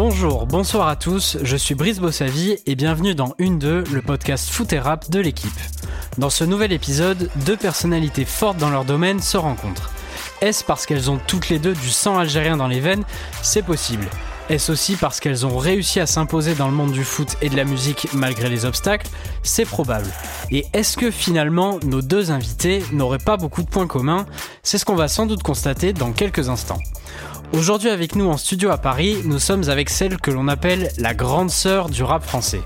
Bonjour, bonsoir à tous, je suis Brice Bossavi et bienvenue dans Une 2, le podcast foot et rap de l'équipe. Dans ce nouvel épisode, deux personnalités fortes dans leur domaine se rencontrent. Est-ce parce qu'elles ont toutes les deux du sang algérien dans les veines? C'est possible. Est-ce aussi parce qu'elles ont réussi à s'imposer dans le monde du foot et de la musique malgré les obstacles? C'est probable. Et est-ce que finalement nos deux invités n'auraient pas beaucoup de points communs? C'est ce qu'on va sans doute constater dans quelques instants. Aujourd'hui avec nous en studio à Paris, nous sommes avec celle que l'on appelle la grande sœur du rap français.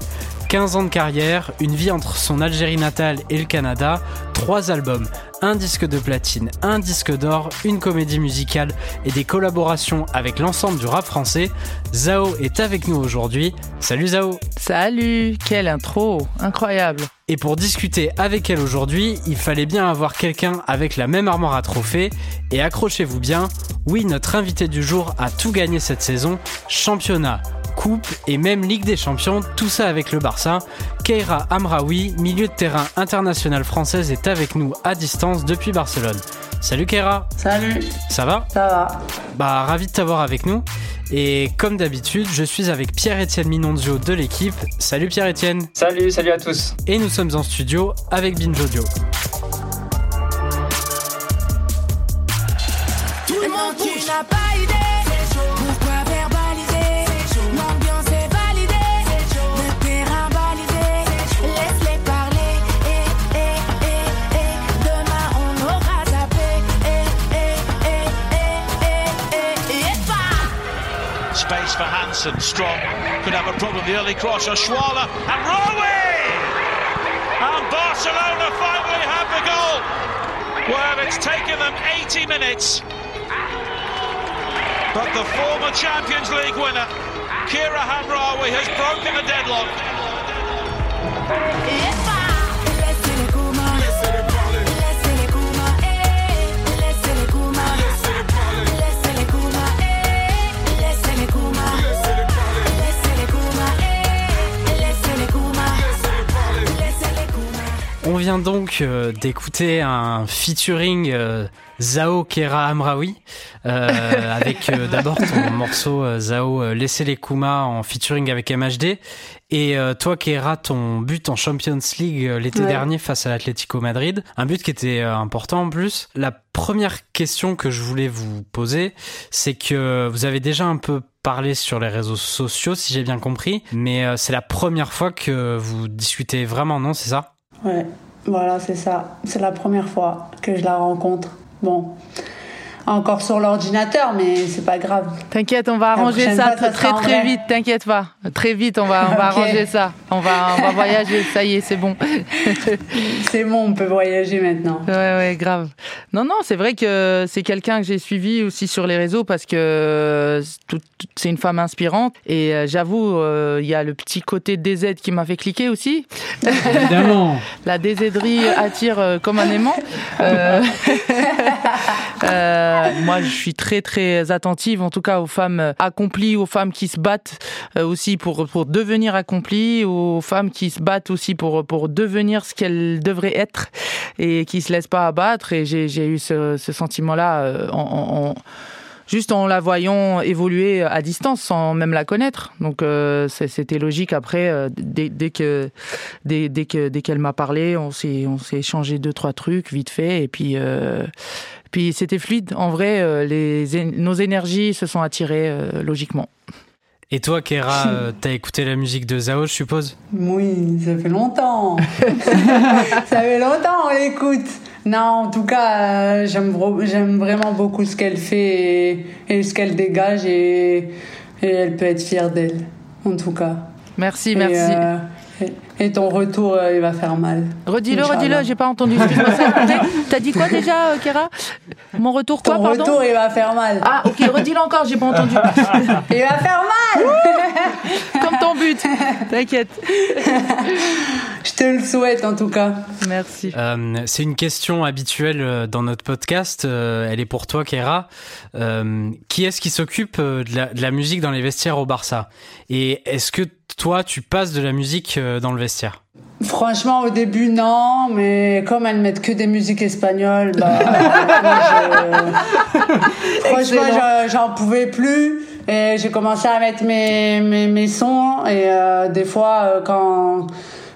15 ans de carrière, une vie entre son Algérie natale et le Canada, 3 albums, un disque de platine, un disque d'or, une comédie musicale et des collaborations avec l'ensemble du rap français, Zao est avec nous aujourd'hui. Salut Zao Salut Quelle intro Incroyable Et pour discuter avec elle aujourd'hui, il fallait bien avoir quelqu'un avec la même armoire à trophées. Et accrochez-vous bien, oui, notre invité du jour a tout gagné cette saison, championnat, Coupe et même Ligue des Champions, tout ça avec le Barça. Keira Amraoui, milieu de terrain international française, est avec nous à distance depuis Barcelone. Salut Keira Salut Ça va? Ça va Bah ravi de t'avoir avec nous. Et comme d'habitude, je suis avec Pierre-Étienne Minonzio de l'équipe. Salut Pierre-Étienne Salut, salut à tous Et nous sommes en studio avec Binge Audio. Tout le monde tu n'as pas Hansen. Strong could have a problem. The early cross. Oshwala and Rowe! And Barcelona finally have the goal. Well, it's taken them 80 minutes. But the former Champions League winner, Kira Hamraoui, has broken the deadlock. Vient donc euh, d'écouter un featuring euh, Zao Kera Amraoui euh, avec euh, d'abord ton morceau Zao Laissez les Kuma en featuring avec MHD et toi Kera ton but en Champions League l'été Ouais. dernier face à l'Atlético Madrid. Un but qui était important en plus. La première question que je voulais vous poser c'est que vous avez déjà un peu parlé sur les réseaux sociaux si j'ai bien compris mais c'est la première fois que vous discutez vraiment non c'est ça? Ouais, voilà, c'est ça. C'est la première fois que je la rencontre. Bon, encore sur l'ordinateur, mais c'est pas grave. T'inquiète, on va arranger ça fois, très ça très vite, t'inquiète pas. Très vite, on va, on va arranger ça. On va, on va voyager, ça y est, c'est bon. C'est bon, on peut voyager maintenant. Ouais, ouais, grave. Non, non, c'est vrai que c'est quelqu'un que j'ai suivi aussi sur les réseaux parce que euh, c'est une femme inspirante. Et euh, j'avoue, euh, il y a le petit côté DZ qui m'a fait cliquer aussi. évidemment La désédrie attire comme un aimant. Euh, euh, moi, je suis très très attentive, en tout cas aux femmes accomplies, aux femmes qui se battent euh, aussi pour pour devenir accomplies, aux femmes qui se battent aussi pour pour devenir ce qu'elles devraient être et qui se laissent pas abattre. Et j'ai eu ce, ce sentiment-là euh, en, en- en- juste en la voyant évoluer à distance sans même la connaître. Donc euh, c'était logique après euh, dès, dès que dès, dès que dès qu'elle m'a parlé, on s'est on s'est échangé deux trois trucs vite fait et puis euh, puis c'était fluide. En vrai, euh, les nos énergies se sont attirées euh, logiquement. Et toi, Kera, euh, t'as écouté la musique de Zao, je suppose? Oui, ça fait longtemps. ça fait longtemps, on l'écoute. Non, en tout cas, euh, j'aime vraiment beaucoup ce qu'elle fait et, et ce qu'elle dégage et, et elle peut être fière d'elle, en tout cas. Merci, Et, merci. euh, et, ton retour, euh, il va faire mal. Redis-le, redis-le, j'ai pas entendu. T'as- T'as dit quoi déjà, Kera Mon retour quoi, Ton pardon? retour, il va faire mal. Ah, ok, redis-le encore, j'ai pas entendu. Il va faire mal Comme ton but. T'inquiète. Je te le souhaite, en tout cas. Merci. Euh, C'est une question habituelle euh, dans notre podcast. euh, elle est pour toi, Kera. Euh, qui est-ce qui s'occupe de la, de la musique dans les vestiaires au Barça? Et est-ce que toi, tu passes de la musique dans le vestiaire? Franchement, au début, non, mais comme elles mettent que des musiques espagnoles, bah, je- franchement, j'en- j'en pouvais plus. Et j'ai commencé à mettre mes, mes, mes sons. Et euh, des fois, euh, quand,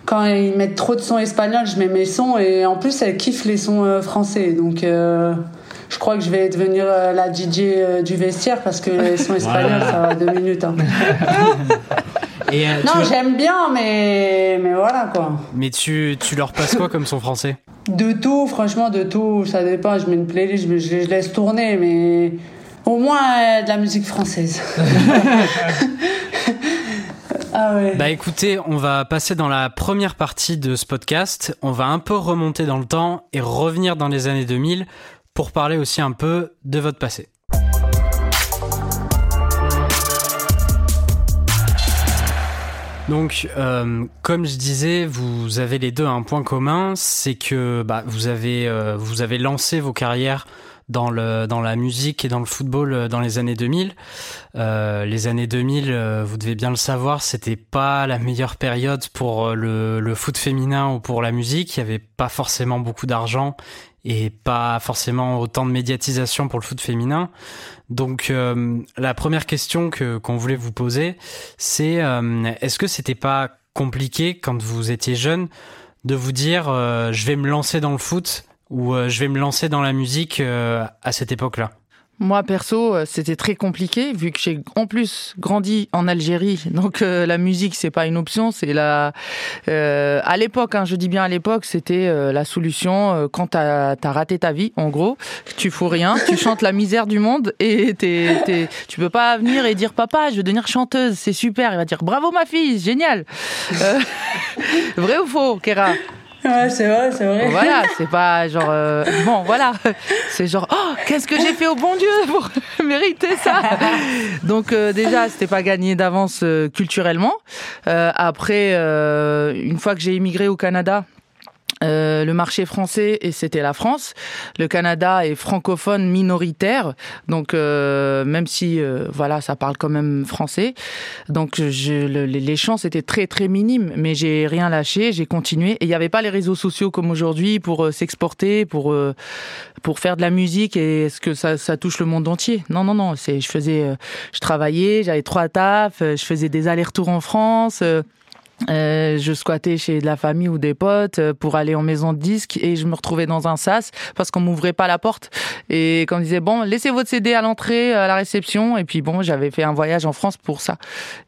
quand ils mettent trop de sons espagnols, je mets mes sons. Et en plus, elle kiffe les sons euh, français. Donc, euh, je crois que je vais devenir euh, la DJ du vestiaire parce que les sons espagnols, ça va deux minutes. hein. Et, euh, Non, j'aime bien, mais, mais voilà quoi. Mais tu, tu leur passes quoi comme son français? De tout, franchement, de tout. Ça dépend. Je mets une playlist, je, je- je laisse tourner, mais au moins euh, de la musique française. ah. Bah écoutez, on va passer dans la première partie de ce podcast. On va un peu remonter dans le temps et revenir dans les années 2000 pour parler aussi un peu de votre passé. Donc, euh, comme je disais, vous avez les deux un point commun, c'est que bah, vous avez euh, vous avez lancé vos carrières dans le dans la musique et dans le football euh, dans les années 2000. Euh, les années 2000, euh, vous devez bien le savoir, c'était pas la meilleure période pour euh, le, le foot féminin ou pour la musique. Il y avait pas forcément beaucoup d'argent et pas forcément autant de médiatisation pour le foot féminin. Donc euh, la première question que qu'on voulait vous poser, c'est euh, est-ce que c'était pas compliqué quand vous étiez jeune de vous dire euh, je vais me lancer dans le foot ou euh, je vais me lancer dans la musique euh, à cette époque-là Moi, perso, euh, c'était très compliqué vu que j'ai en plus grandi en Algérie. Donc euh, la musique, c'est pas une option. C'est la. euh, à l'époque, hein, je dis bien à l'époque, c'était euh, la solution quand t'as as raté ta vie. En gros, tu fous rien, tu chantes la misère du monde et t'es, t'es- tu peux pas venir et dire papa, je veux devenir chanteuse, c'est super. Il va dire bravo ma fille, génial. Vrai ou faux, Kéra? Ouais, c'est vrai, c'est vrai. voilà, c'est pas genre euh, bon, voilà, c'est genre oh qu'est-ce que j'ai fait au bon Dieu pour mériter ça? Donc euh, déjà c'était pas gagné d'avance euh, culturellement. Euh, après, euh, une fois que j'ai immigré au Canada. Euh, le marché français et c'était la France. Le Canada est francophone minoritaire, donc euh, même si euh, voilà ça parle quand même français, donc je, le- les chances étaient très très minimes, mais j'ai rien lâché, j'ai continué. Et il n'y avait pas les réseaux sociaux comme aujourd'hui pour euh, s'exporter, pour euh, pour faire de la musique et est-ce que ça, ça touche le monde entier? Non non non, c'est je faisais, je travaillais, j'avais trois tafs, je faisais des allers-retours en France. Euh, euh, je squattais chez de la famille ou des potes euh, pour aller en maison de disques et je me retrouvais dans un sas parce qu'on m'ouvrait pas la porte. Et qu'on disait bon laissez votre CD à l'entrée à la réception. Et puis bon j'avais fait un voyage en France pour ça.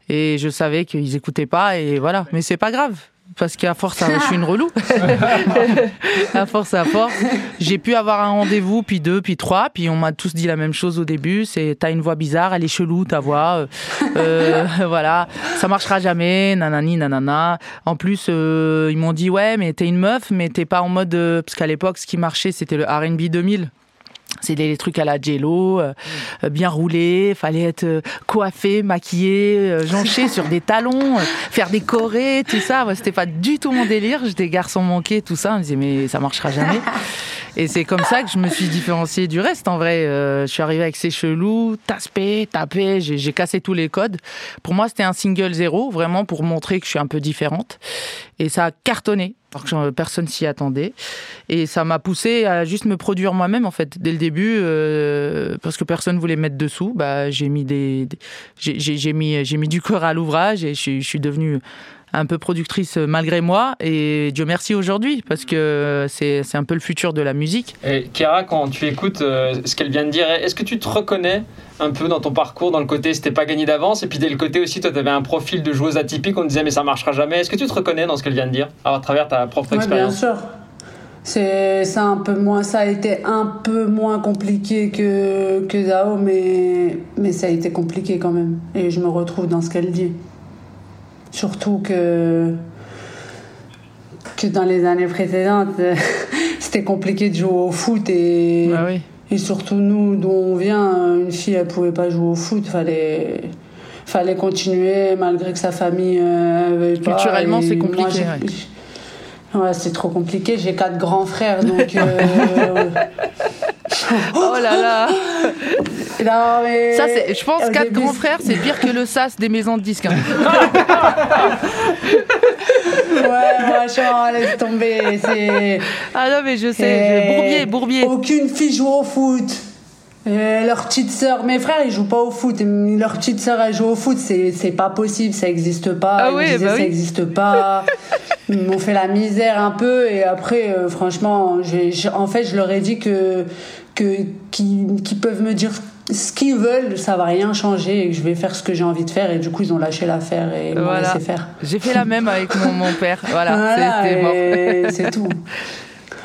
Et je savais qu'ils écoutaient pas et voilà. Mais c'est pas grave parce qu'à force, je suis une relou. à force, à force, j'ai pu avoir un rendez-vous, puis deux, puis trois, puis on m'a tous dit la même chose au début. C'est t'as une voix bizarre, elle est chelou ta voix. Euh, euh, voilà, ça marchera jamais, nanani, nanana. En plus, euh, ils m'ont dit ouais, mais t'es une meuf, mais t'es pas en mode euh, parce qu'à l'époque, ce qui marchait, c'était le R&B 2000. C'est des trucs à la Jello, euh, euh, bien roulé, fallait être euh, coiffé, maquillé, euh, jonché sur des talons, euh, faire des chorés, tout ça. Moi, c'était pas du tout mon délire. J'étais garçon manqué, tout ça. On me disait mais ça marchera jamais. Et c'est comme ça que je me suis différenciée du reste. En vrai, Euh, je suis arrivée avec ces chelous, taspé, tapé, j'ai cassé tous les codes. Pour moi, c'était un single zéro, vraiment pour montrer que je suis un peu différente. Et ça a cartonné, alors que j'en- personne s'y attendait. Et ça m'a poussé à juste me produire moi-même, en fait, dès le début, euh, parce que personne voulait mettre dessous. Bah, j'ai mis j'ai- mis, du corps à l'ouvrage et je, je suis devenue un peu productrice malgré moi. Et Dieu merci aujourd'hui, parce que c'est c'est un peu le futur de la musique. Et Kera, quand tu écoutes euh, ce qu'elle vient de dire, est-ce que tu te reconnais un peu dans ton parcours, dans le côté c'était pas gagné d'avance, et puis dès le côté aussi, toi, tu avais un profil de joueuse atypique, on te disait mais ça marchera jamais. Est-ce que tu te reconnais dans ce qu'elle vient de dire à travers ta propre Ouais, bien expérience? sûr. C'est c'est un peu moins ça a été un peu moins compliqué que que Zao mais mais ça a été compliqué quand même et je me retrouve dans ce qu'elle dit. Surtout que que dans les années précédentes c'était compliqué de jouer au foot et Ah oui. et surtout nous d'où on vient une fille elle pouvait pas jouer au foot fallait fallait continuer malgré que sa famille euh, veuille pas Culturellement, c'est compliqué. Ouais, c'est trop compliqué. J'ai quatre grands frères, donc. euh, Oh là là non, mais Ça, c'est, je pense au quatre début, grands frères, c'est pire que le sas des maisons de disques. hein. Ouais, franchement, laisse tomber. C'est. Ah non, mais je sais, je- Bourbier, Bourbier. Aucune fille joue au foot. Et leur petite sœur, mes frères, ils jouent pas au foot. Leur petite sœur, elle joue au foot. C'est, c'est pas possible, ça existe pas. Ah Ils me oui, disaient, bah ça oui. existe pas. Ils m'ont fait la misère un peu. Et après, euh, franchement, j'ai, j'ai- en fait, je leur ai dit que, que, qu'ils peuvent me dire ce qu'ils veulent, ça va rien changer et je vais faire ce que j'ai envie de faire. Et du coup, ils ont lâché l'affaire et ils m'ont Voilà. laissé faire. J'ai fait la même avec mon, mon père. Voilà, Voilà, c'était mort. c'est tout.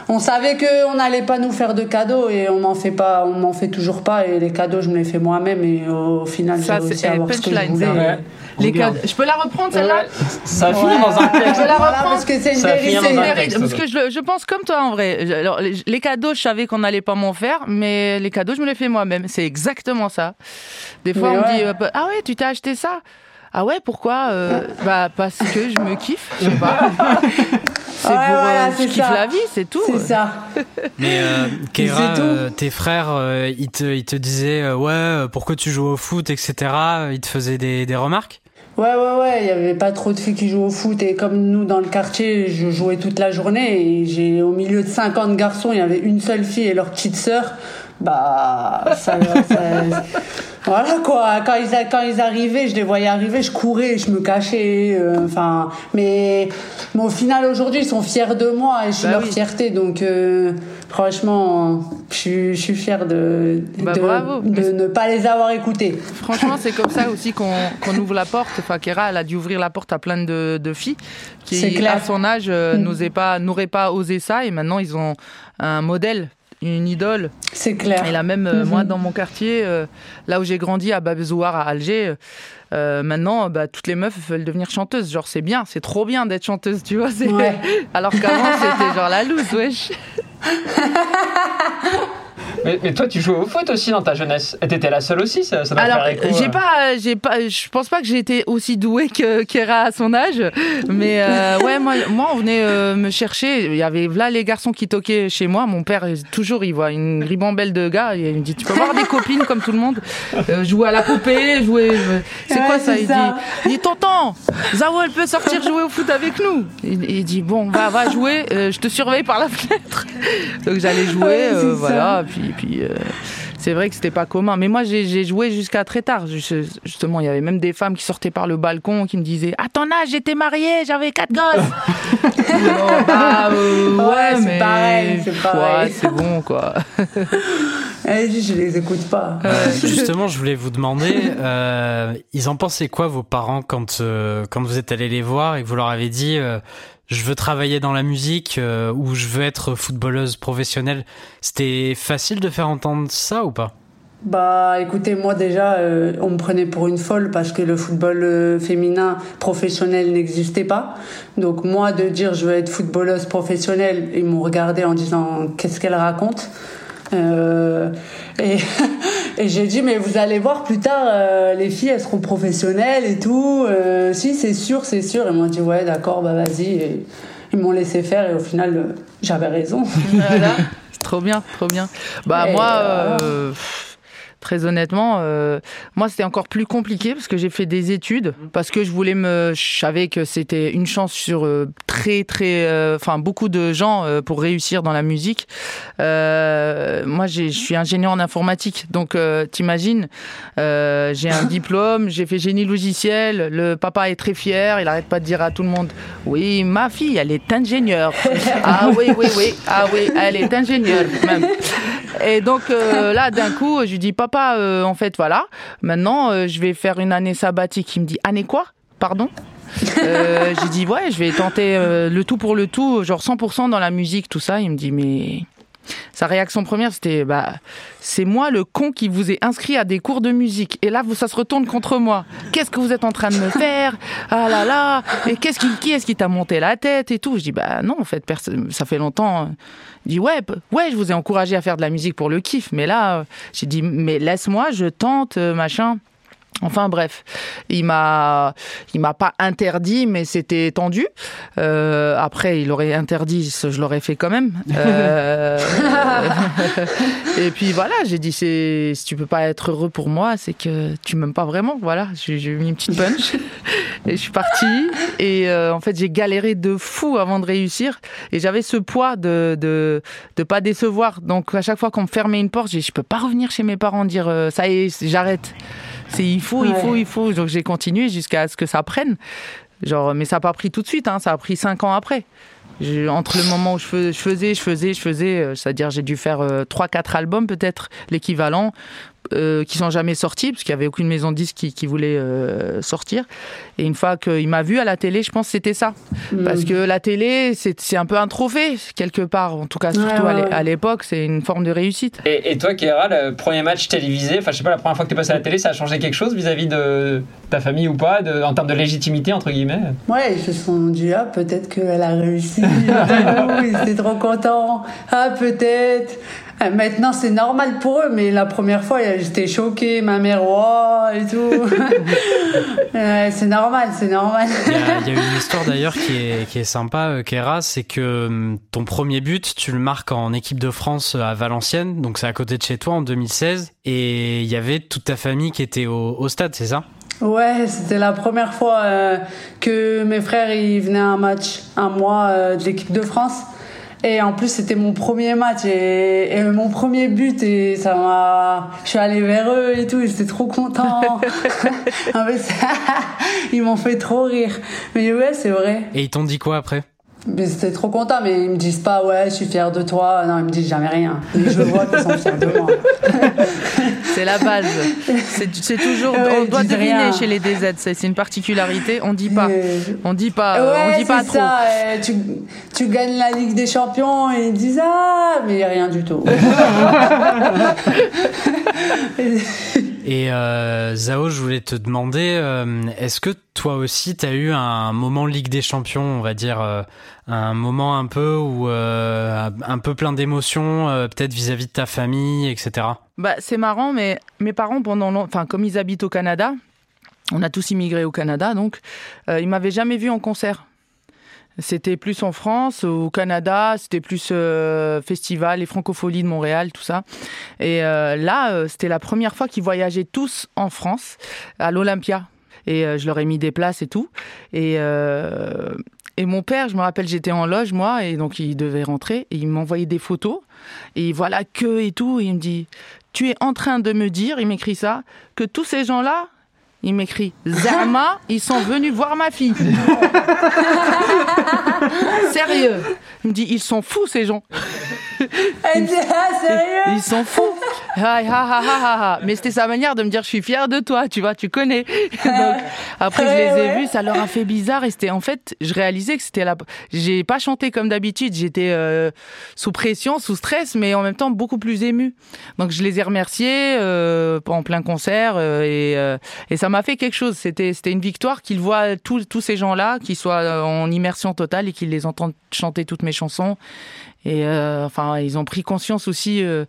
On savait que on n'allait pas nous faire de cadeaux et on m'en fait pas, on m'en fait toujours pas et les cadeaux je me les fais moi-même et au final j'ai réussi c'est à avoir ce que je punchline, voulais. Ouais. Les cadeaux- Je peux la reprendre celle-là Ouais, ça dans un texte. Je vais la Voilà, reprendre. parce que c'est une vérité. parce que je, je pense comme toi en vrai. Alors, les, les cadeaux, je savais qu'on n'allait pas m'en faire, mais les cadeaux, je me les fais moi-même. C'est exactement ça. Des fois, Mais on me ouais. dit euh, Ah ouais, tu t'es acheté ça Ah ouais, pourquoi Euh, Bah, parce que je me kiffe, je sais pas. C'est Ouais, pour. voilà, euh, je kiffe ça. la vie, c'est tout. C'est ça. Mais euh, Kéra, euh, tes frères, euh, ils, te, ils te disaient euh, ouais, pourquoi tu joues au foot, etc. Ils te faisaient des, des remarques? Ouais, ouais, ouais, il y avait pas trop de filles qui jouent au foot et comme nous dans le quartier, je jouais toute la journée et j'ai au milieu de 50 garçons, il y avait une seule fille et leur petite sœur. Bah, ça, ça- voilà quoi. Quand ils, quand ils arrivaient, je les voyais arriver, je courais, je me cachais. euh, Enfin, mais, mais au final aujourd'hui, ils sont fiers de moi et je suis Bah leur oui. fierté. Donc, euh, franchement, je suis, je suis fière de, Bah, de, ne pas les avoir écoutés. Franchement, c'est comme ça aussi qu'on qu'on ouvre la porte. Enfin, Kéra, elle a dû ouvrir la porte à plein de, de filles qui, clair. à son âge, euh, Mm. pas, n'auraient pas osé ça. Et maintenant, ils ont un modèle, une idole. C'est clair. Et là même, euh, Mhm. moi, dans mon quartier, euh, là où j'ai grandi, à Babezouar, à Alger, euh, maintenant, bah, toutes les meufs veulent devenir chanteuses. Genre, c'est bien, c'est trop bien d'être chanteuse, tu vois. Ouais. Alors qu'avant, c'était genre la loose, wesh. Mais, mais toi, tu jouais au foot aussi dans ta jeunesse. T'étais la seule aussi, ça, ça doit Alors, j'ai euh. pas, j'ai pas, je pense pas que j'ai été aussi douée que à son âge, mais euh, ouais, moi, moi, on venait euh, me chercher. Il y avait là les garçons qui toquaient chez moi. Mon père, toujours, il voit une ribambelle de gars. Et il me dit, tu peux avoir des copines comme tout le monde, euh, jouer à la poupée, jouer. euh, C'est Ouais, quoi ça Il ça. dit, il dit, tonton, Zawo, elle peut sortir jouer au foot avec nous. Il, il dit, bon, va, va jouer. euh, je te surveille par la fenêtre. Donc j'allais jouer, Ouais, euh, ça. Puis, puis. euh, c'est vrai que c'était pas commun. Mais moi, j'ai joué jusqu'à très tard. Justement, il y avait même des femmes qui sortaient par le balcon qui me disaient À ton âge, j'étais mariée, j'avais quatre gosses. Non, bah, euh, ouais, Ouais, c'est mais. pareil, c'est pareil. Ouais, c'est bon, quoi. Je les écoute pas. Euh, Justement, je voulais vous demander, euh, ils en pensaient quoi vos parents quand euh, quand vous êtes allés les voir et que vous leur avez dit euh, je veux travailler dans la musique euh, ou je veux être footballeuse professionnelle. C'était facile de faire entendre ça ou pas? Bah écoutez, moi déjà, euh, on me prenait pour une folle parce que le football euh, féminin professionnel n'existait pas. Donc moi, de dire je veux être footballeuse professionnelle, ils m'ont regardé en disant qu'est-ce qu'elle raconte? Euh, et, et j'ai dit mais vous allez voir plus tard euh, les filles elles seront professionnelles et tout Euh, si c'est sûr c'est sûr ils m'ont dit ouais d'accord bah vas-y et ils m'ont laissé faire et au final euh, j'avais raison Voilà. Trop bien, trop bien. Bah, Et moi. voilà. Très honnêtement, euh, moi c'était encore plus compliqué parce que j'ai fait des études parce que je voulais me, je savais que c'était une chance sur euh, très très, euh, enfin beaucoup de gens pour réussir dans la musique. Moi je suis ingénieur en informatique, donc t'imagines, j'ai un diplôme, j'ai fait génie logiciel. Le papa est très fier, il arrête pas de dire à tout le monde, oui ma fille elle est ingénieure. ah oui oui oui, ah oui elle est ingénieure même. Et donc euh, là, d'un coup, je lui dis, papa, euh, en fait, voilà, maintenant, euh, je vais faire une année sabbatique. Il me dit, année quoi? Pardon? Euh, J'ai dit, ouais, je vais tenter euh, le tout pour le tout, genre 100% dans la musique, tout ça. Il me dit, mais... Sa réaction première, c'était, bah, c'est moi le con qui vous ai inscrit à des cours de musique. Et là, vous, ça se retourne contre moi. Qu'est-ce que vous êtes en train de me faire? Ah là là Et qu'est-ce qui, qui est-ce qui t'a monté la tête et tout? Je dis, bah non, en fait, ça fait longtemps. Il dit, ouais, ouais, je vous ai encouragé à faire de la musique pour le kiff. Mais là, j'ai dit, mais laisse-moi, je tente, euh, machin. Enfin bref, il m'a, il m'a pas interdit, mais c'était tendu. Euh, après, il aurait interdit, je l'aurais fait quand même. Euh, et puis voilà, j'ai dit c'est, si tu peux pas être heureux pour moi, c'est que tu m'aimes pas vraiment. Voilà, j'ai, mis une petite punch et je suis partie. Et euh, en fait, j'ai galéré de fou avant de réussir. Et j'avais ce poids de, de, de pas décevoir. Donc à chaque fois qu'on me fermait une porte, j'ai, je peux pas revenir chez mes parents dire euh, ça y est, j'arrête. C'est il faut, il faut, il faut. Donc j'ai continué jusqu'à ce que ça prenne. Genre, mais ça n'a pas pris tout de suite, hein, ça a pris cinq ans après. Je- entre le moment où je, fais- je faisais, je faisais, je faisais, euh, c'est-à-dire j'ai dû faire euh, trois, quatre albums peut-être, l'équivalent, euh, qui sont jamais sortis, parce qu'il n'y avait aucune maison de disques qui, qui voulait euh, sortir. Et une fois qu'il m'a vu à la télé, je pense que c'était ça. Mm. Parce que la télé, c'est c'est un peu un trophée, quelque part. En tout cas, surtout Ouais, à ouais, l'époque, c'est une forme de réussite. Et, et toi, Kéra, le premier match télévisé, enfin, je sais pas, la première fois que tu es passé à la télé, ça a changé quelque chose vis-à-vis de ta famille ou pas, de- en termes de légitimité, entre guillemets? Ouais, ils se sont dit, ah, peut-être qu'elle a réussi. Ils étaient trop contents. Ah, peut-être. Ah, Maintenant, c'est normal pour eux, mais la première fois, j'étais choquée, ma mère, wow, et tout. Ouais, c'est normal, c'est normal. Il y, a, il y a une histoire d'ailleurs qui est, qui est sympa, euh, Kéra, c'est que hum, ton premier but, tu le marques en équipe de France à Valenciennes, donc c'est à côté de chez toi en 2016, et il y avait toute ta famille qui était au, au stade, c'est ça? Ouais, c'était la première fois euh, que mes frères ils venaient à un match à moi euh, de l'équipe de France. Et en plus, c'était mon premier match et, et mon premier but et ça m'a. Je suis allée vers eux et tout, ils étaient trop contents. En fait, ça- ils m'ont fait trop rire. Mais ouais, c'est vrai. Et ils t'ont dit quoi après? Mais c'était trop content, mais ils me disent pas ouais, je suis fière de toi. Non, ils me disent jamais rien. Mais je vois qu'ils sont fiers de moi. C'est la base. C'est toujours, Ouais, on doit deviner rien. chez les DZ. C'est une particularité. On dit pas. On dit pas. euh, ouais, on dit pas c'est trop. ça. Tu, tu gagnes la Ligue des Champions et ils disent ah, mais rien du tout. Et euh, Zao, je voulais te demander, euh, est-ce que toi aussi, tu as eu un moment Ligue des Champions, on va dire, euh, un moment un peu où euh, un peu plein d'émotions, peut-être vis-à-vis de ta famille, etc. Bah, c'est marrant, mais mes parents, pendant enfin, comme ils habitent au Canada, on a tous immigré au Canada, donc ils m'avaient jamais vu en concert. C'était plus en France, au Canada, c'était plus euh, festival, les francopholies de Montréal, tout ça. Et euh, là, euh, c'était la première fois qu'ils voyageaient tous en France, à l'Olympia. Et je leur ai mis des places et tout. Et, et mon père, je me rappelle, j'étais en loge, moi, et donc il devait rentrer, et il m'envoyait des photos. Et voilà que et tout. Et il me dit, tu es en train de me dire, il m'écrit ça, que tous ces gens-là, il m'écrit, Zama, ils sont venus voir ma fille. Sérieux. Il me dit, ils sont fous ces gens. Elle dit ah, sérieux Ils sont fous. Ah, ah, ah. Mais c'était sa manière de me dire, je suis fière de toi, tu vois, tu connais. Donc, après, je les ai Ouais, vus, ça leur a fait bizarre. Et c'était, en fait, je réalisais que c'était la. J'ai pas chanté comme d'habitude. J'étais euh, sous pression, sous stress, mais en même temps beaucoup plus émue. Donc, je les ai remerciés euh, en plein concert euh, et, et ça m'a fait quelque chose. C'était, c'était une victoire qu'ils voient tous, tous ces gens-là, qui soient euh, en immersion totale et qu'ils les entendent chanter toutes mes chansons. Et euh, enfin, ils ont pris conscience aussi. euh,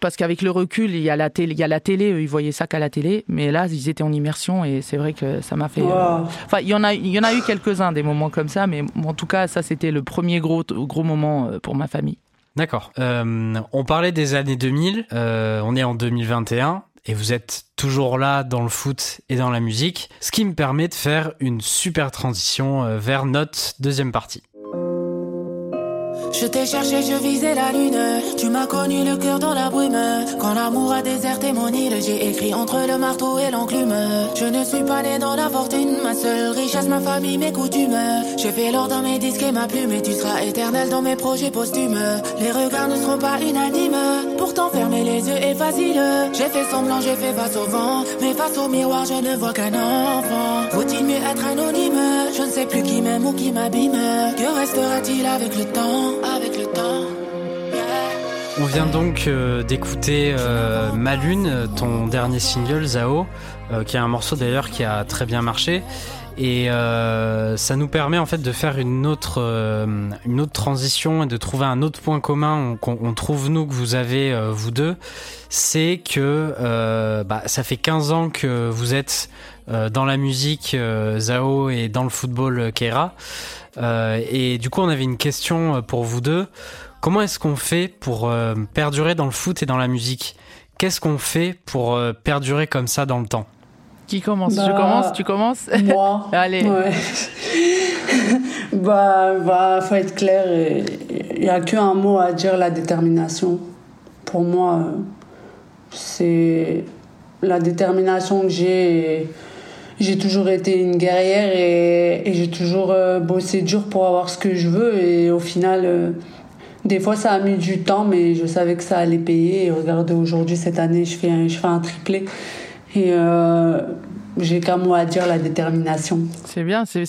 parce qu'avec le recul, il y a la télé, il y a la télé, eux, ils voyaient ça qu'à la télé, mais là, ils étaient en immersion et c'est vrai que ça m'a fait. euh, Wow. Enfin, il y en a, il y en a eu quelques-uns des moments comme ça, mais en tout cas, ça c'était le premier gros, gros moment pour ma famille. D'accord. Euh, on parlait des années 2000, euh, on est en 2021 et vous êtes toujours là dans le foot et dans la musique, ce qui me permet de faire une super transition euh, vers notre deuxième partie. Je t'ai cherché, je visais la lune. Tu m'as connu le cœur dans la brume. Quand l'amour a déserté mon île, j'ai écrit entre le marteau et l'enclume. Je ne suis pas né dans la fortune, ma seule richesse, ma famille, mes coutumes. J'ai fait l'or dans mes disques et ma plume, et tu seras éternel dans mes projets posthumes. Les regards ne seront pas unanimes, pourtant fermer les yeux est facile. J'ai fait semblant, j'ai fait face au vent, mais face au miroir, je ne vois qu'un enfant. Faut-il mieux être anonyme? Je ne sais plus qui m'aime ou qui m'abîme. Que restera-t-il avec le temps? On vient donc euh, d'écouter euh, Ma Lune, ton dernier single, Zao, euh, qui est un morceau d'ailleurs qui a très bien marché. Et euh, ça nous permet en fait de faire une autre, transition et de trouver un autre point commun qu'on on trouve nous que vous avez vous deux. C'est que bah, ça fait 15 ans que vous êtes dans la musique Zao et dans le football Keira. Euh, et du coup on avait une question euh, pour vous deux. Comment est-ce qu'on fait pour euh, perdurer dans le foot et dans la musique? Qu'est-ce qu'on fait pour euh, perdurer comme ça dans le temps? Qui commence? Bah, Je commence Tu commences? Moi. Allez. Ouais. bah, bah, faut être clair. Il n'y a qu'un mot à dire la détermination. Pour moi, c'est la détermination que j'ai. J'ai toujours été une guerrière et, et j'ai toujours euh, bossé dur pour avoir ce que je veux. Et au final, euh, des fois, ça a mis du temps, mais je savais que ça allait payer. Et regardez, aujourd'hui, cette année, je fais un, je fais un triplé. Et euh, j'ai qu'un mot à dire la détermination. C'est bien, c'est-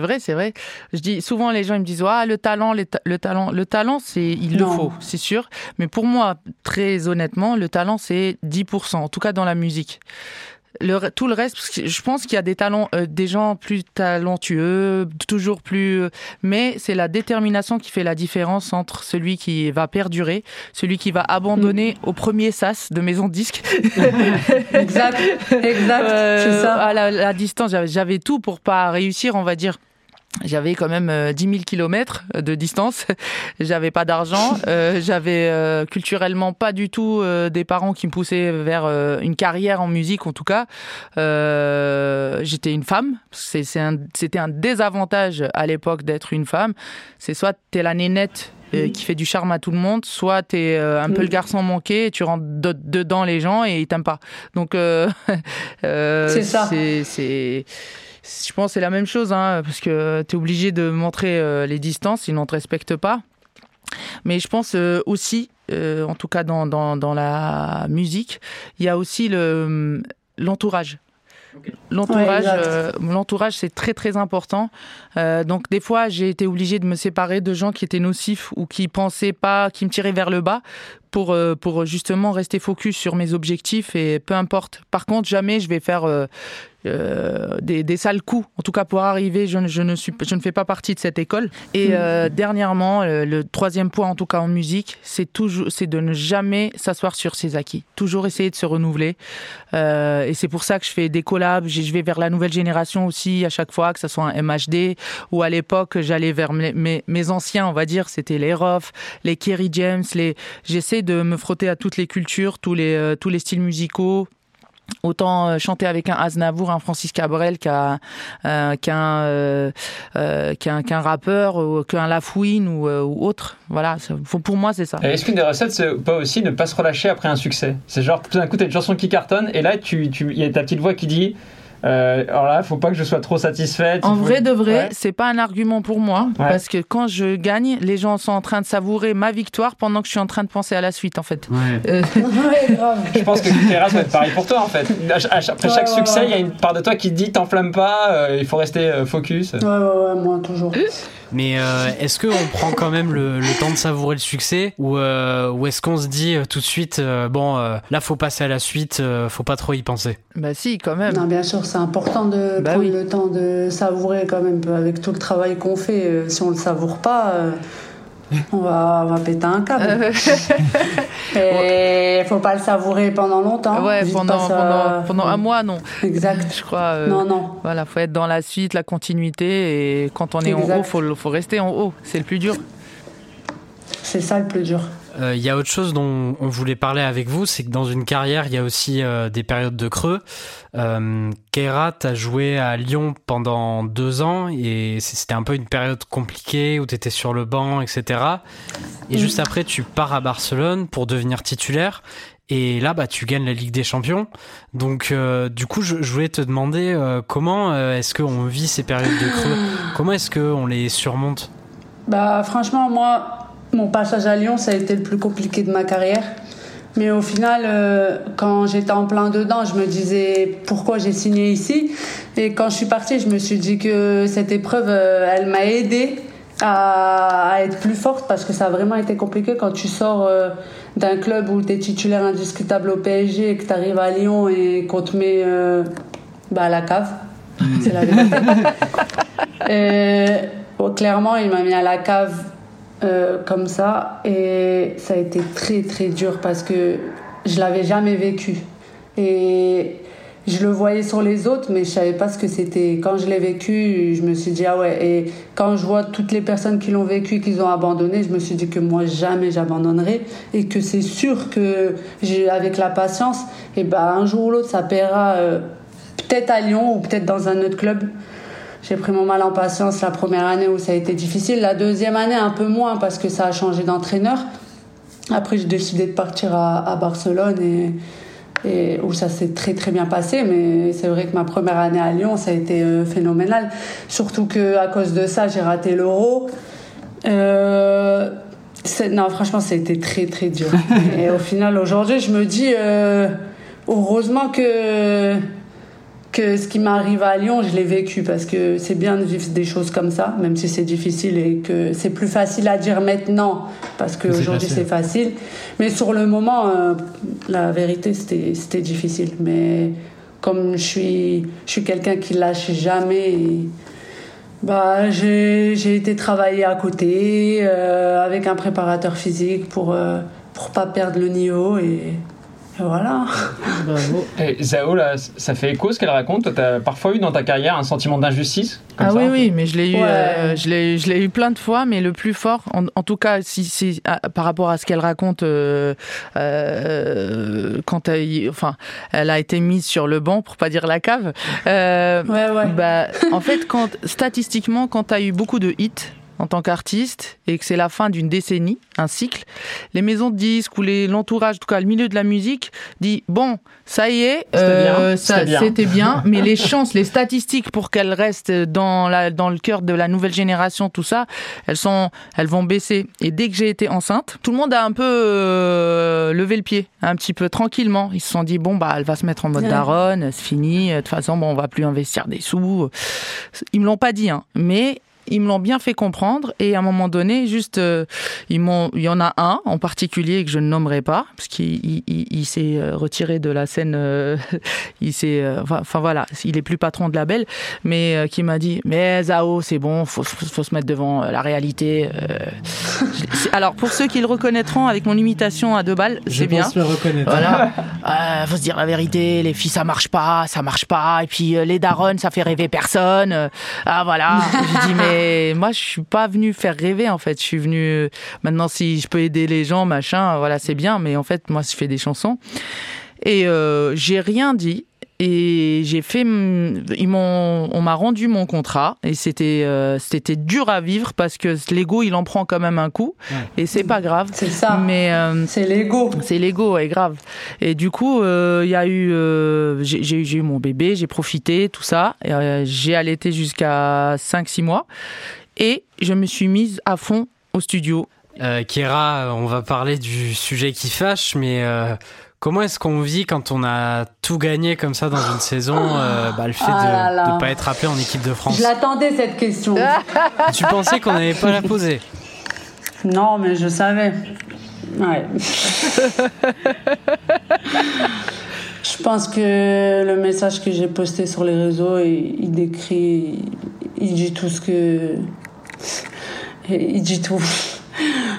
vrai, c'est vrai. Je dis souvent les gens ils me disent ah le talent, le, ta- le talent, le talent c'est il le faut, c'est sûr. Mais pour moi très honnêtement le talent c'est 10%, en tout cas dans la musique. Le, tout le reste, parce que je pense qu'il y a des talents, euh, des gens plus talentueux, toujours plus, euh, mais c'est la détermination qui fait la différence entre celui qui va perdurer, celui qui va abandonner au premier sas de maison de disque Exact, exact, euh, c'est ça. À la, la distance, j'avais- j'avais tout pour pas réussir, on va dire. J'avais quand même euh, 10 000 kilomètres de distance. J'avais pas d'argent. Euh, J'avais euh, culturellement pas du tout euh, des parents qui me poussaient vers euh, une carrière en musique, en tout cas. Euh, J'étais une femme. C'est un- C'était un, désavantage à l'époque d'être une femme. C'est soit t'es la nénette qui fait du charme à tout le monde, soit t'es euh, un peu le garçon manqué et tu rentres de- dedans les gens et ils t'aiment pas. Donc euh, euh, C'est ça. c'est je pense que c'est la même chose, hein, parce que tu es obligé de montrer euh, les distances, sinon on ne te respecte pas. Mais je pense euh, aussi, euh, en tout cas dans, dans, dans la musique, il y a aussi le, l'entourage. L'entourage, Ouais, exact. euh, l'entourage, c'est très très important. Euh, donc des fois, j'ai été obligée de me séparer de gens qui étaient nocifs ou qui pensaient pas, qui me tiraient vers le bas, pour euh, pour justement rester focus sur mes objectifs et peu importe. Par contre, jamais je vais faire euh, des, des sales coups. En tout cas, pour arriver, je, ne- je ne suis, je ne fais pas partie de cette école. Et euh, dernièrement, euh, le troisième point, en tout cas en musique, c'est toujours, c'est de ne jamais s'asseoir sur ses acquis. Toujours essayer de se renouveler. Euh, et c'est pour ça que je fais des collabs. Je vais vers la nouvelle génération aussi à chaque fois, que ce soit un MHD ou à l'époque, j'allais vers mes, mes, mes anciens, on va dire, c'était les Roth, les Kerry James. Les... J'essaie de me frotter à toutes les cultures, tous les, tous les styles musicaux. Autant euh, chanter avec un Aznavour, un Francis Cabrel qu'un euh, qu'un euh, qu'un qu'un rappeur qu'un Lafouine ou, autre. Voilà, pour moi c'est ça. Est-ce qu'une des recettes, c'est pas aussi ne pas se relâcher après un succès? C'est genre, tout d'un coup, t'as une chanson qui cartonne, et là, tu, tu, il y a ta petite voix qui dit euh, Alors là, faut pas que je sois trop satisfaite. En faut- vrai de vrai, Ouais. c'est pas un argument pour moi Ouais. parce que quand je gagne, les gens sont en train de savourer ma victoire pendant que je suis en train de penser à la suite en fait. Euh, Ouais, grave. Je pense que ça va être pareil pour toi en fait. Après Ouais, chaque ouais, succès, ouais. il y a une part de toi qui te dit t'enflamme pas, euh, il faut rester euh, focus. Ouais, ouais, ouais, moi toujours. Mais euh, est-ce qu'on prend quand même le, le temps de savourer le succès ou, euh, ou est-ce qu'on se dit euh, tout de suite euh, bon euh, là faut passer à la suite, euh, faut pas trop y penser? bah si, quand même. Non, bien sûr, c'est important de Bah prendre oui. le temps de savourer quand même avec tout le travail qu'on fait. Euh, Si on le savoure pas, euh, on va, on va péter un câble. Euh, Et faut pas le savourer pendant longtemps. ouais, pendant, ça- pendant, pendant un mois, non. Exact. Je crois. euh, Non, non. Voilà, faut être dans la suite, la continuité, et quand on est en haut, faut, faut rester en haut. C'est le plus dur. C'est ça le plus dur. Euh, Il y a autre chose dont on voulait parler avec vous, c'est que dans une carrière, il y a aussi euh, des périodes de creux. Euh, Keira, t'as joué à Lyon pendant deux ans et c'était un peu une période compliquée où t'étais sur le banc, etc. Et Mm. juste après, tu pars à Barcelone pour devenir titulaire. Et là, bah, tu gagnes la Ligue des Champions. Donc, euh, du coup, je, je voulais te demander euh, comment euh, est-ce qu'on vit ces périodes de creux? Comment est-ce qu'on les surmonte? Bah, franchement, moi, mon passage à Lyon, ça a été le plus compliqué de ma carrière. Mais au final, euh, quand j'étais en plein dedans, je me disais pourquoi j'ai signé ici. Et quand je suis partie, je me suis dit que cette épreuve, euh, elle m'a aidé à, à être plus forte parce que ça a vraiment été compliqué quand tu sors euh, d'un club où tu es titulaire indiscutable au PSG et que tu arrives à Lyon et qu'on te met bah, à la cave. C'est la vérité. Et, bon, clairement, il m'a mis à la cave euh, comme ça et ça a été très très dur parce que je l'avais jamais vécu. Et je le voyais sur les autres, mais je savais pas ce que c'était. Quand je l'ai vécu, je me suis dit, ah ouais. Et quand je vois toutes les personnes qui l'ont vécu, qui ont abandonné, je me suis dit que moi, jamais j'abandonnerai. Et que c'est sûr que, avec la patience, et ben, un jour ou l'autre, ça paiera euh, peut-être à Lyon ou peut-être dans un autre club. J'ai pris mon mal en patience la première année où ça a été difficile. La deuxième année, un peu moins parce que ça a changé d'entraîneur. Après, j'ai décidé de partir à, à Barcelone et et où ça s'est très très bien passé mais c'est vrai que ma première année à Lyon ça a été euh, phénoménal surtout que à cause de ça j'ai raté l'euro euh, non franchement ça a été très très dur et au final aujourd'hui je me dis euh, heureusement que que ce qui m'arrive à Lyon, je l'ai vécu parce que c'est bien de vivre des choses comme ça, même si c'est difficile et que c'est plus facile à dire maintenant parce qu'aujourd'hui c'est facile. Mais sur le moment, euh, la vérité, c'était difficile. Mais comme je suis, je suis quelqu'un qui lâche jamais, et, bah, j'ai été travailler à côté euh, avec un préparateur physique pour, euh, pour pas perdre le niveau et voilà. Bravo. Et Zao, là, ça fait écho ce qu'elle raconte. Toi, t'as parfois eu dans ta carrière un sentiment d'injustice comme Ah ça, oui, oui, mais je l'ai eu, euh, je l'ai, je l'ai eu plein de fois, mais le plus fort, en, en tout cas, si, si, ah, par rapport à ce qu'elle raconte, euh, euh, quand elle, enfin, elle a été mise sur le banc, pour pas dire la cave. euh, Ouais, ouais. bah, en fait, quand, statistiquement, quand tu as eu beaucoup de hits en tant qu'artiste et que c'est la fin d'une décennie, un cycle, les maisons de disques ou les, l'entourage, en tout cas le milieu de la musique, dit bon, ça y est, euh, c'était bien. c'était bien, mais les chances, les statistiques pour qu'elle reste dans, la, dans le cœur de la nouvelle génération, tout ça, elles, sont, elles vont baisser. Et dès que j'ai été enceinte, tout le monde a un peu euh, levé le pied, un petit peu tranquillement. Ils se sont dit, bon, bah, elle va se mettre en mode Ouais. daronne, c'est fini, de toute façon, bon, on va plus investir des sous. Ils me l'ont pas dit, hein, mais ils me l'ont bien fait comprendre et à un moment donné, juste, euh, ils m'ont, il y en a un en particulier que je ne nommerai pas parce qu'il il, il- il s'est euh, retiré de la scène, euh, il s'est, euh, enfin voilà, il est plus patron de label, mais qui m'a dit, mais Zao, c'est bon, faut, faut, faut se mettre devant la réalité. Alors pour ceux qui le reconnaîtront avec mon imitation à deux balles, Je c'est bien. le reconnaître. Voilà. Faut se dire la vérité, les filles ça marche pas, ça marche pas. Et puis les darons ça fait rêver personne. Ah voilà. je dis mais moi je suis pas venu faire rêver en fait. Je suis venu euh, maintenant si je peux aider les gens machin, voilà c'est bien. Mais en fait moi je fais des chansons et euh, j'ai rien dit. Et j'ai fait, ils m'ont, on m'a rendu mon contrat et c'était, euh, c'était dur à vivre parce que l'ego il en prend quand même un coup et c'est pas grave. C'est ça. Mais euh, C'est l'ego. c'est l'ego, ouais, grave. Et du coup, euh, il y a eu, euh, j'ai j'ai eu j'ai eu mon bébé, j'ai profité, tout ça. Euh, j'ai allaité jusqu'à 5-6 mois. Et je me suis mise à fond au studio. Euh, Kéra, on va parler du sujet qui fâche, mais euh, comment est-ce qu'on vit quand on a tout gagné comme ça dans une saison euh, bah, Le fait Ah de ne pas être appelé en équipe de France. Je l'attendais cette question. Tu pensais qu'on n'allait pas la poser Non, mais je savais. Ouais. je pense que le message que j'ai posté sur les réseaux, il, il décrit, il dit tout ce que. Il dit tout.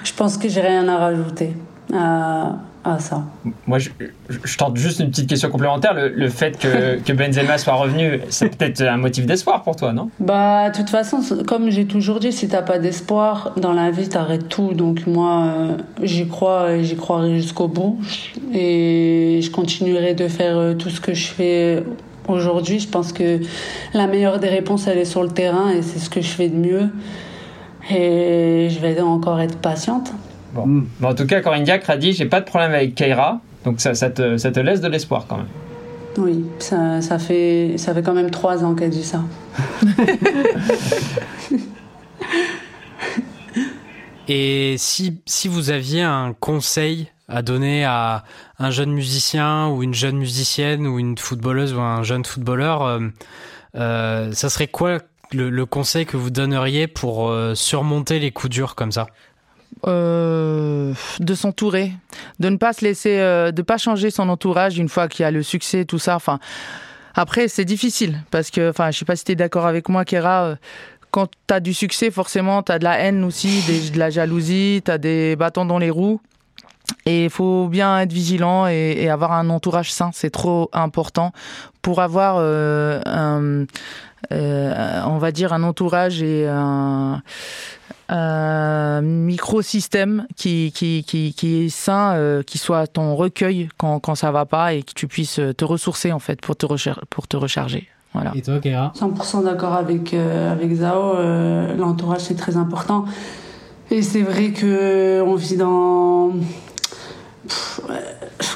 Je pense que j'ai rien à rajouter à, à ça. Moi, je, je- je tente juste une petite question complémentaire. Le, le fait que, que Benzema soit revenu, c'est peut-être un motif d'espoir pour toi, non? Bah, de toute façon, comme j'ai toujours dit, si t'as pas d'espoir dans la vie, t'arrêtes tout. Donc moi, euh, j'y crois et j'y croirai jusqu'au bout. Et je continuerai de faire euh, tout ce que je fais aujourd'hui. Je pense que la meilleure des réponses, elle est sur le terrain et c'est ce que je fais de mieux. Et je vais encore être patiente. Bon. Mais en tout cas, Corinne Diacre a dit j'ai pas de problème avec Keira, donc ça, ça, te, ça te laisse de l'espoir quand même. Oui, ça, ça, fait, ça fait quand même trois ans qu'elle dit ça. Et si, si vous aviez un conseil à donner à un jeune musicien ou une jeune musicienne ou une footballeuse ou un jeune footballeur, euh, euh, ça serait quoi le, le conseil que vous donneriez pour euh, surmonter les coups durs comme ça? Euh, de s'entourer, de ne pas se laisser, euh, de pas changer son entourage une fois qu'il y a le succès, tout ça. Enfin, Après, c'est difficile parce que, enfin, je sais pas si tu es d'accord avec moi, Kera. euh, Quand tu as du succès, forcément, tu as de la haine aussi, de la jalousie, tu as des bâtons dans les roues. Et il faut bien être vigilant et, avoir un entourage sain, c'est trop important pour avoir un, euh, on va dire un entourage et un, un microsystème qui, qui, qui, qui est sain, euh, qui soit ton recueil quand, quand ça va pas et que tu puisses te ressourcer en fait pour te, recher- pour te recharger. Voilà. Et toi, Kéra? 100% d'accord avec, euh, avec Zao. euh, L'entourage, c'est très important. Et c'est vrai que on vit dans.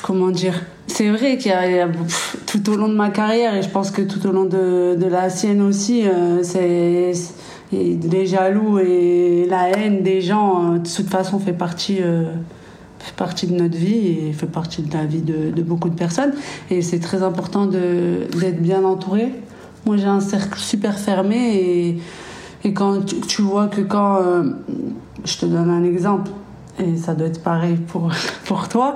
Comment dire? C'est vrai qu'il y a, tout au long de ma carrière, et je pense que tout au long de, la sienne aussi, euh, c'est. Les jaloux et la haine des gens, euh, de toute façon, fait partie. euh, fait partie de notre vie et fait partie de la vie de, beaucoup de personnes. Et c'est très important d'être bien entouré. Moi, j'ai un cercle super fermé et, quand tu, vois que quand. je te donne un exemple, et ça doit être pareil pour, pour toi,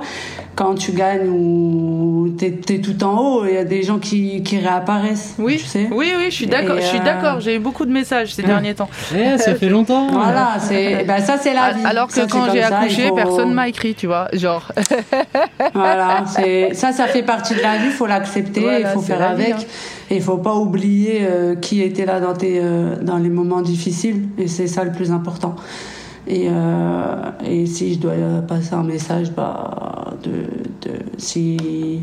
quand tu gagnes ou t'es es tout en haut, il y a des gens qui, qui réapparaissent. Oui, tu sais. oui, oui, je suis d'accord. Et, Je suis euh, d'accord. J'ai eu beaucoup de messages ces derniers temps. Eh, ça fait longtemps Voilà, c'est ben ça c'est la vie. Alors que Ça, quand j'ai accouché, faut- personne m'a écrit, tu vois. Genre, Voilà, c'est ça, ça fait partie de la vie. Il faut l'accepter, il Voilà, faut faire la vie, avec. hein. Et il faut pas oublier euh, qui était là dans tes euh, dans les moments difficiles. Et c'est ça le plus important. Et, euh, et si je dois passer un message, bah, de, de, si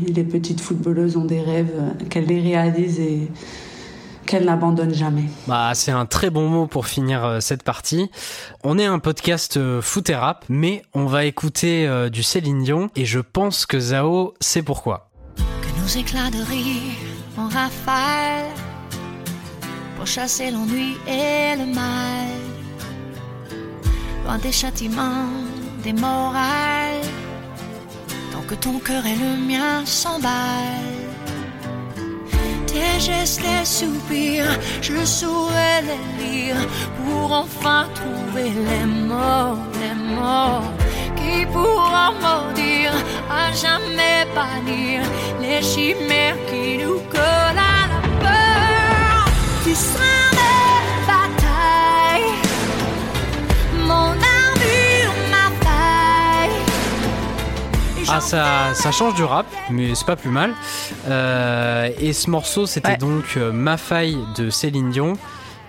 les petites footballeuses ont des rêves, qu'elles les réalisent et qu'elles n'abandonnent jamais. Bah, c'est un très bon mot pour finir euh, cette partie. On est un podcast euh, foot et rap, mais on va écouter euh, du Céline Dion et je pense que Zao sait pourquoi. que nos éclats de rire en rafale pour chasser l'ennui et le mal. Des châtiments, des morales, tant que ton cœur et le mien s'emballent. Tes gestes, les soupirs, je saurais les lire pour enfin trouver les mots, les mots qui pourront maudire, à jamais bannir les chimères Ah, ça, ça change du rap, mais c'est pas plus mal. Euh, et ce morceau, c'était Ouais. donc euh, Ma faille de Céline Dion.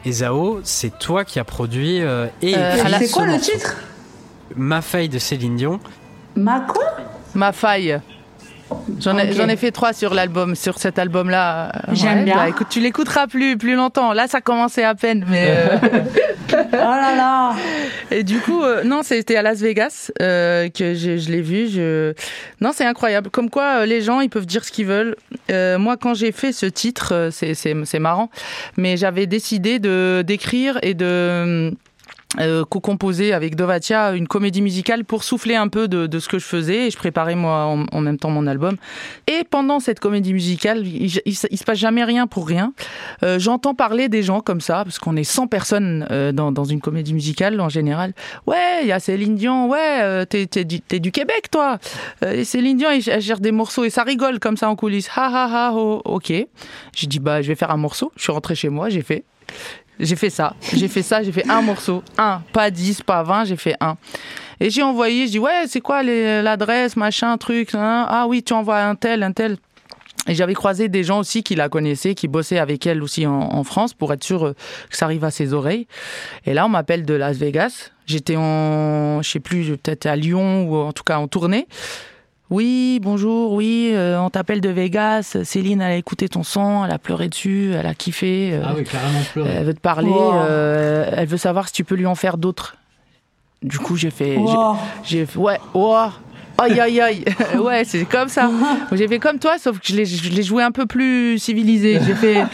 Et Zao, c'est toi qui as produit euh, et Euh, écrit à la- c'est ce quoi le titre? Ma faille de Céline Dion. Ma quoi? Ma faille. J'en ai, Ok. j'en ai fait trois sur l'album, sur cet album-là. Euh, J'aime bien. bah, écoute, tu l'écouteras plus, plus longtemps. Là, ça commençait à peine, mais. euh, Oh là là Et du coup, euh, non, c'était à Las Vegas euh, que je, je l'ai vu. Je... Non, c'est incroyable. Comme quoi, euh, les gens, ils peuvent dire ce qu'ils veulent. Euh, moi, quand j'ai fait ce titre, c'est marrant, mais j'avais décidé de d'écrire et de euh, co-composer avec Dovatia une comédie musicale pour souffler un peu de, de ce que je faisais et je préparais moi en, en même temps mon album. Et pendant cette comédie musicale, il, il, il se passe jamais rien pour rien. Euh, J'entends parler des gens comme ça, parce qu'on est 100 personnes euh, dans, dans une comédie musicale en général. Ouais, il y a Céline Dion, ouais, euh, t'es, t'es, du- du Québec toi. Euh, et Céline Dion, elle gère des morceaux et ça rigole comme ça en coulisses. Ha ha ha, oh, ok. J'ai dit, bah je vais faire un morceau. Je suis rentré chez moi, j'ai fait. J'ai fait ça, j'ai fait ça, j'ai fait un morceau, un, pas 10, pas 20, j'ai fait un. Et j'ai envoyé, je dis ouais, c'est quoi l'adresse, machin, truc, hein ah oui, tu envoies un tel, un tel. Et j'avais croisé des gens aussi qui la connaissaient, qui bossaient avec elle aussi en, en France pour être sûr euh, que ça arrive à ses oreilles. Et là, on m'appelle de Las Vegas. J'étais en, je sais plus, peut-être à Lyon ou en tout cas en tournée. Oui, bonjour, oui, euh, on t'appelle de Vegas. Céline, elle a écouté ton son, elle a pleuré dessus, elle a kiffé. euh, Ah oui, carrément pleurer. elle veut te parler, Wow. euh, elle veut savoir si tu peux lui en faire d'autres. Du coup, j'ai fait, j'ai- Wow. j'ai fait, ouais, oh, aïe aïe aïe, ouais, c'est comme ça. J'ai fait comme toi, sauf que je l'ai, joué un peu plus civilisé. J'ai fait,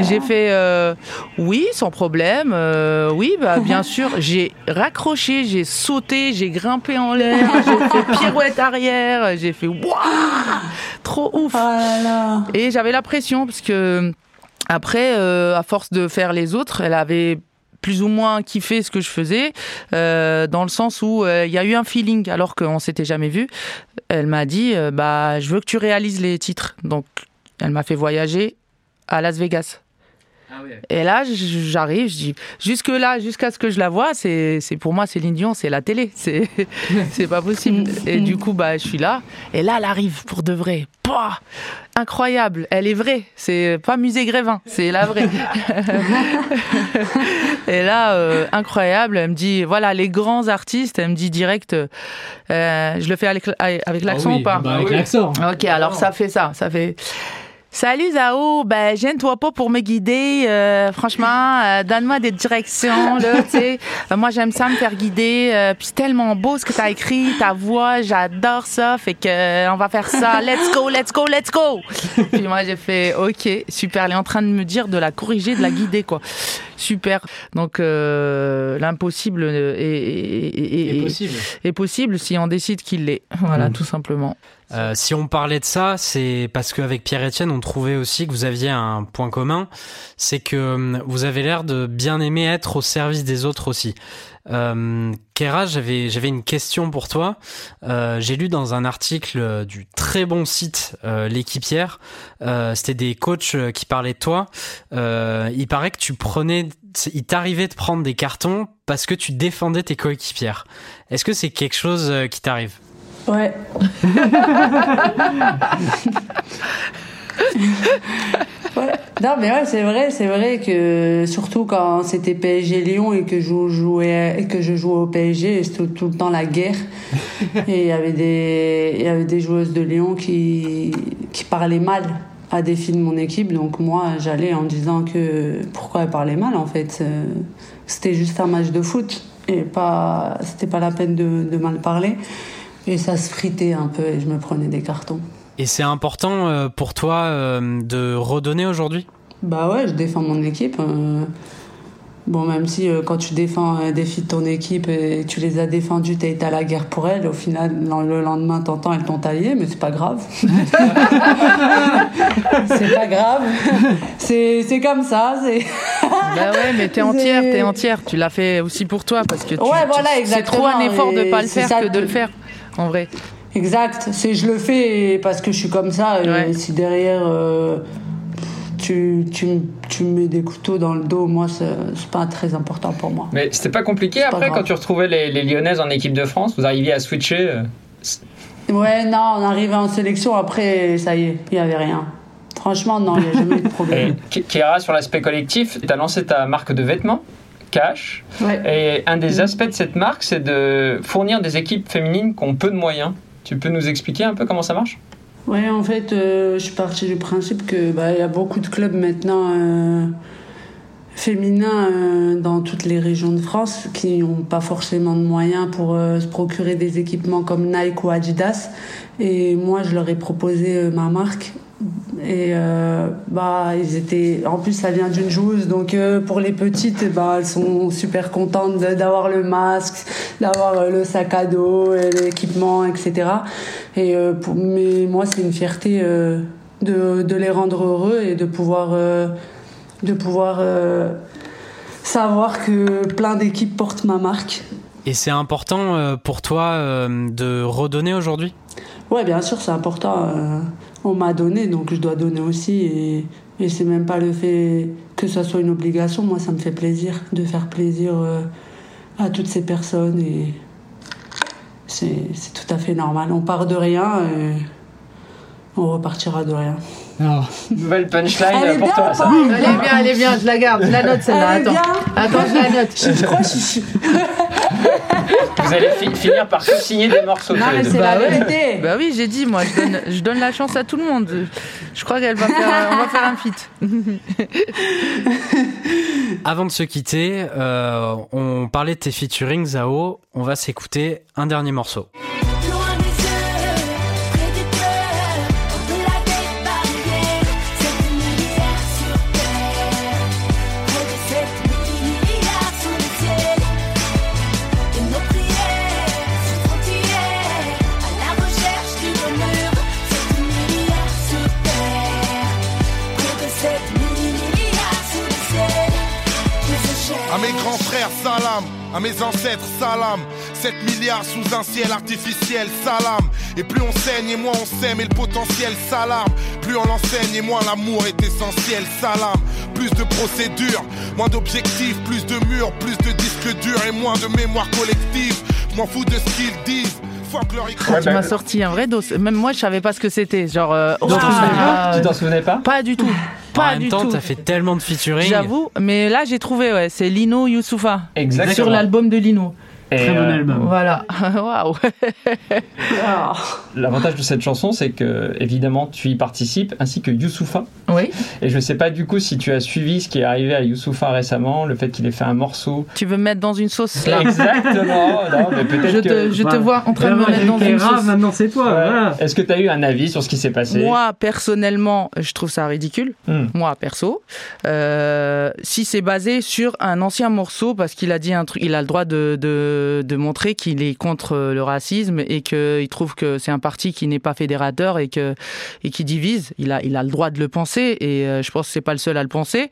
j'ai fait, euh, oui, sans problème, euh, oui, bah bien sûr. J'ai raccroché, j'ai sauté, j'ai grimpé en l'air, j'ai fait pirouette arrière, j'ai fait, waouh, trop ouf. Oh là là Et j'avais la pression parce que après, euh, à force de faire les autres, elle avait plus ou moins kiffé ce que je faisais, euh, dans le sens où euh, il y a eu un feeling alors qu'on s'était jamais vu. Elle m'a dit, euh, bah, je veux que tu réalises les titres. Donc Elle m'a fait voyager à Las Vegas. Et là, j'arrive, je dis, jusque là, jusqu'à ce que je la vois, c'est, pour moi, Céline Dion, c'est la télé, c'est, c'est pas possible. Et du coup, bah, je suis là, et là, elle arrive pour de vrai. Pouah incroyable, elle est vraie, c'est pas musée Grévin, c'est la vraie. et là, euh, incroyable, elle me dit, voilà, les grands artistes, elle me dit direct, euh, je le fais avec, avec l'accent Ah oui, ou pas? Bah, avec Ah oui. l'accent. Ok, alors ça fait ça, ça fait. Salut Zao, ben gêne-toi pas pour me guider. euh, franchement, euh, donne-moi des directions là, tu sais. Euh, moi j'aime ça me faire guider. puis c'est tellement beau ce que t'as écrit, ta voix, j'adore ça. Fait que on va faire ça. Let's go, let's go, let's go. puis moi j'ai fait ok, super. Elle est en train de me dire de la corriger, de la guider quoi. Super. Donc l'impossible est, est- est- C'est est- possible. est possible si on décide qu'il l'est. Voilà, Mm. tout simplement. Euh, si on parlait de ça, c'est parce qu'avec Pierre-Etienne, on trouvait aussi que vous aviez un point commun, c'est que hum, vous avez l'air de bien aimer être au service des autres aussi. Euh, Kera, j'avais j'avais une question pour toi. Euh, J'ai lu dans un article euh, du très bon site euh, l'équipière, euh, c'était des coachs euh, qui parlaient de toi. Euh, il paraît que tu prenais, il t'arrivait de prendre des cartons parce que tu défendais tes coéquipières. Est-ce que c'est quelque chose euh, qui t'arrive? Ouais. Ouais. Non, mais ouais, c'est vrai, c'est vrai que surtout quand c'était PSG Lyon et que je jouais, et que je jouais au PSG, c'était tout le temps la guerre. Et il y avait des, il y avait des joueuses de Lyon qui, qui parlaient mal à des filles de mon équipe. Donc moi, j'allais en disant que pourquoi elles parlaient mal en fait. Euh, C'était juste un match de foot et pas, c'était pas la peine de, de mal parler. Et ça se fritait un peu et je me prenais des cartons. Et c'est important euh, pour toi euh, de redonner aujourd'hui? Bah ouais, je défends mon équipe. euh. Bon, même si quand tu défends des filles de ton équipe et tu les as défendues, t'as été à la guerre pour elles, au final, le lendemain, t'entends, elles t'ont taillé, mais c'est pas grave. c'est pas grave. C'est c'est comme ça. c'est Bah ouais, mais t'es entière, t'es entière. Tu l'as fait aussi pour toi parce que tu, Ouais, tu- voilà, c'est trop un effort de pas le faire ça que de le faire. En vrai. Exact. C'est je le fais parce que je suis comme ça. Et si derrière euh, tu, tu, tu me mets des couteaux dans le dos, moi, c'est pas très important pour moi. Mais c'était pas compliqué pas après quand tu retrouvais les, les Lyonnaises en équipe de France? Vous arriviez à switcher euh, Ouais, non, on arrivait en sélection, après, ça y est, il y avait rien. Franchement, non, il n'y a jamais eu de Et problème. Ki- Kira, sur l'aspect collectif, tu as lancé ta marque de vêtements, Cash. Ouais. Et un des aspects de cette marque, c'est de fournir des équipes féminines qui ont peu de moyens. Tu peux nous expliquer un peu comment ça marche? Ouais, en fait, euh, je suis partie du principe que bah, il y a beaucoup de clubs maintenant euh, féminins euh, dans toutes les régions de France qui n'ont pas forcément de moyens pour se procurer des équipements comme Nike ou Adidas. Et moi, je leur ai proposé ma marque. Et euh, bah, ils étaient. En plus, ça vient d'une joueuse, donc euh, pour les petites, bah, elles sont super contentes d'avoir le masque, d'avoir euh, le sac à dos, l'équipement, etc. Et euh, pour, mais moi, c'est une fierté de, de les rendre heureux et de pouvoir, de pouvoir savoir que plein d'équipes portent ma marque. Et c'est important pour toi de redonner aujourd'hui? Ouais, bien sûr, c'est important. On m'a donné, donc je dois donner aussi. Et, c'est même pas le fait que ça soit une obligation. Moi, ça me fait plaisir de faire plaisir euh, à toutes ces personnes. Et c'est tout à fait normal. On part de rien et on repartira de rien. Alors, Nouvelle punchline Elle est pour bien toi, ça. Elle est bien, elle est bien, je la garde, je la note celle-là. Attends. bien Attends, je la note. Je crois que je suis. Vous allez fi- finir par signer des morceaux. Non, mais c'est la Bah ouais. vérité. Bah oui, j'ai dit, moi, je donne, je donne la chance à tout le monde. Je crois qu'elle va faire, on va faire un feat. avant de se quitter, euh, on parlait de tes featuring, Zao. On va s'écouter un dernier morceau. À mes ancêtres, salam. 7 milliards sous un ciel artificiel, salam. Et plus on saigne et moins on s'aime et le potentiel s'alarme. Plus on l'enseigne et moins l'amour est essentiel, salam. Plus de procédures, moins d'objectifs, plus de murs, plus de disques durs et moins de mémoire collective. Je m'en fous de ce qu'ils disent. Ah, tu m'as sorti un vrai dos. Même moi, je savais pas ce que c'était. Genre, euh, ah, pas Tu t'en souvenais pas Pas du tout. En Pas même du temps, tout. t'as fait tellement de featuring. J'avoue, mais là j'ai trouvé, ouais, c'est Lino Youssoufa. Exactement. Sur l'album de Lino. Et, Très bon euh, album. Voilà. Waouh. L'avantage de cette chanson, c'est que évidemment tu y participes, ainsi que Youssoufa. Oui. Et je sais pas du coup si tu as suivi ce qui est arrivé à Youssoufa récemment, le fait qu'il ait fait un morceau. Tu veux me mettre dans une sauce là Exactement. non, mais peut-être Je que. te, je te Voilà. vois en train de me mettre dans une sauce. maintenant c'est toi. Ouais. Est-ce que tu as eu un avis sur ce qui s'est passé? Moi, personnellement, je trouve ça ridicule. Hmm. Moi, perso. Euh, si c'est basé sur un ancien morceau, parce qu'il a dit un truc, il a le droit de, de, de montrer qu'il est contre le racisme et qu'il trouve que c'est un parti qui n'est pas fédérateur et, que, et qui divise. Il a, il a le droit de le penser et euh, je pense que c'est pas le seul à le penser.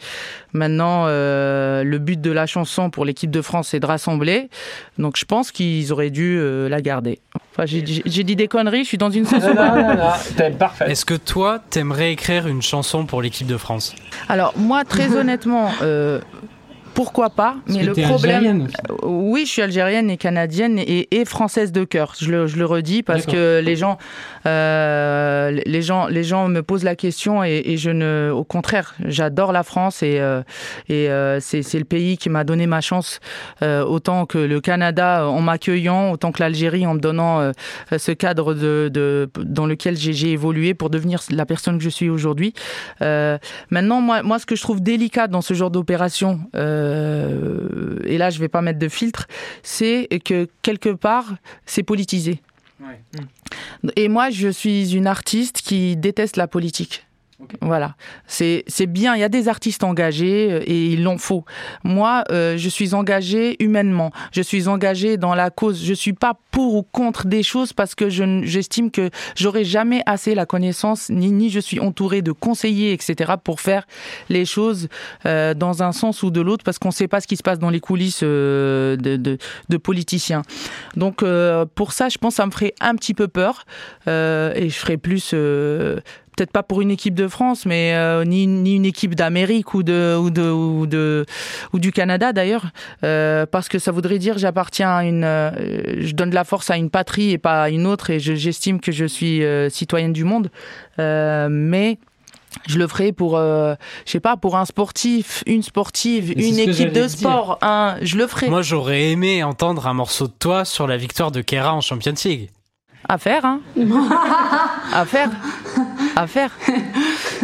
Maintenant, euh, le but de la chanson pour l'équipe de France, c'est de rassembler. Donc je pense qu'ils auraient dû euh, la garder. Enfin, j'ai dit des conneries, je suis dans une parfait. Est-ce que toi, t'aimerais écrire une chanson pour l'équipe de France? Alors moi, très honnêtement, euh, pourquoi pas Mais le problème, Euh, oui, je suis algérienne et canadienne et, et française de cœur. Je le, je le redis parce D'accord. que les gens, euh, les gens, les gens me posent la question et, et je ne, au contraire, j'adore la France et, euh, et euh, c'est c'est le pays qui m'a donné ma chance euh, autant que le Canada en m'accueillant, autant que l'Algérie en me donnant ce cadre de, de dans lequel j'ai j'ai évolué pour devenir la personne que je suis aujourd'hui. Euh, Maintenant, moi, moi, ce que je trouve délicat dans ce genre d'opération, euh, et là, je vais pas mettre de filtre, c'est que quelque part, c'est politisé. Et moi, je suis une artiste qui déteste la politique. Voilà, c'est bien. Il y a des artistes engagés euh, et il en faut. Moi, euh, je suis engagée humainement. Je suis engagée dans la cause. Je suis pas pour ou contre des choses parce que j'estime que j'aurai jamais assez la connaissance ni ni je suis entourée de conseillers etc pour faire les choses euh, dans un sens ou de l'autre parce qu'on ne sait pas ce qui se passe dans les coulisses euh, de, de, de politiciens. Donc euh, pour ça, je pense que ça me ferait un petit peu peur euh, et je ferais plus. Peut-être pas pour une équipe de France, mais euh, ni, ni une équipe d'Amérique ou de ou de ou de ou du Canada d'ailleurs, euh, parce que ça voudrait dire j'appartiens à une, euh, je donne de la force à une patrie et pas à une autre, et je- j'estime que je suis euh, citoyenne du monde, Euh, mais je le ferai pour, euh, je sais pas, pour un sportif, une sportive, une équipe de sport, un, je le ferai. Moi, j'aurais aimé entendre un morceau de toi sur la victoire de Kera en Champions League. À faire, hein. À faire À faire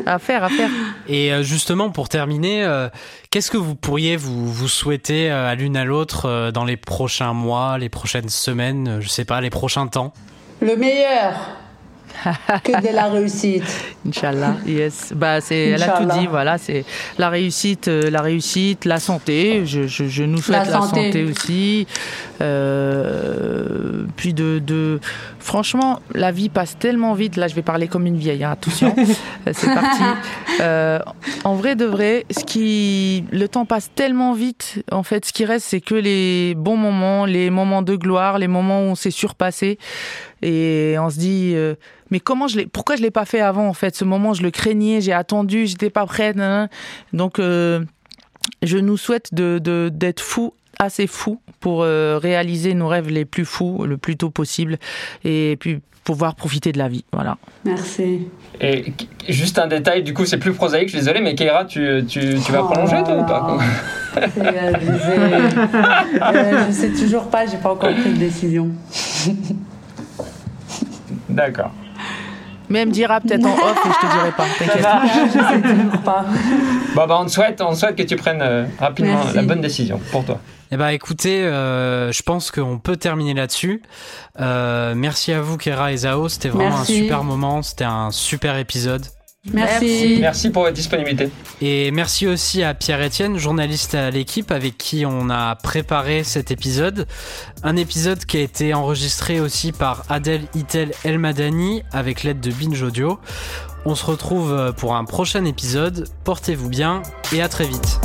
À faire, à faire. Et euh, justement, pour terminer, euh, qu'est-ce que vous pourriez vous, vous souhaiter euh, à l'une à l'autre dans les prochains mois, les prochaines semaines, je sais pas, les prochains temps? Le meilleur. Que de la réussite. Inch'Allah, yes. Bah, c'est, elle a tout dit, voilà, c'est la réussite, euh, la réussite, la santé. Je, je, je nous souhaite La la, santé. santé aussi. Euh, puis de, de, franchement, la vie passe tellement vite. Là, je vais parler comme une vieille, hein, attention. Euh, c'est parti. Euh, en vrai de vrai, ce qui, le temps passe tellement vite. En fait, ce qui reste, c'est que les bons moments, les moments de gloire, les moments où on s'est surpassé. Et on se dit, euh, mais comment je l'ai, pourquoi je l'ai pas fait avant en fait? Ce moment, je le craignais, j'ai attendu, j'étais pas prête. nan, nan. Donc, euh, je nous souhaite de, de- d'être fous, assez fous, pour euh, réaliser nos rêves les plus fous le plus tôt possible, et puis pouvoir profiter de la vie. Voilà. Merci. Et juste un détail, du coup, c'est plus prosaïque, je suis désolé, mais Keira, tu, tu, tu vas Oh prolonger toi ou pas? C'est abusé. Euh, je sais toujours pas, j'ai pas encore pris de décision. D'accord. Mais elle me dira peut-être en off et je te dirai pas. T'inquiète. Pas. Bon, bah, on te souhaite, on te souhaite que tu prennes euh, rapidement Merci. la bonne décision pour toi. Eh ben, écoutez, euh, je pense qu'on peut terminer là-dessus. Euh, merci à vous, Kera et Zao. C'était vraiment Merci. un super moment. C'était un super épisode. Merci. Merci pour votre disponibilité. Et merci aussi à Pierre-Etienne, journaliste à l'équipe avec qui on a préparé cet épisode. Un épisode qui a été enregistré aussi par Adèle Itel Elmadani avec l'aide de Binge Audio. On se retrouve pour un prochain épisode. Portez-vous bien et à très vite.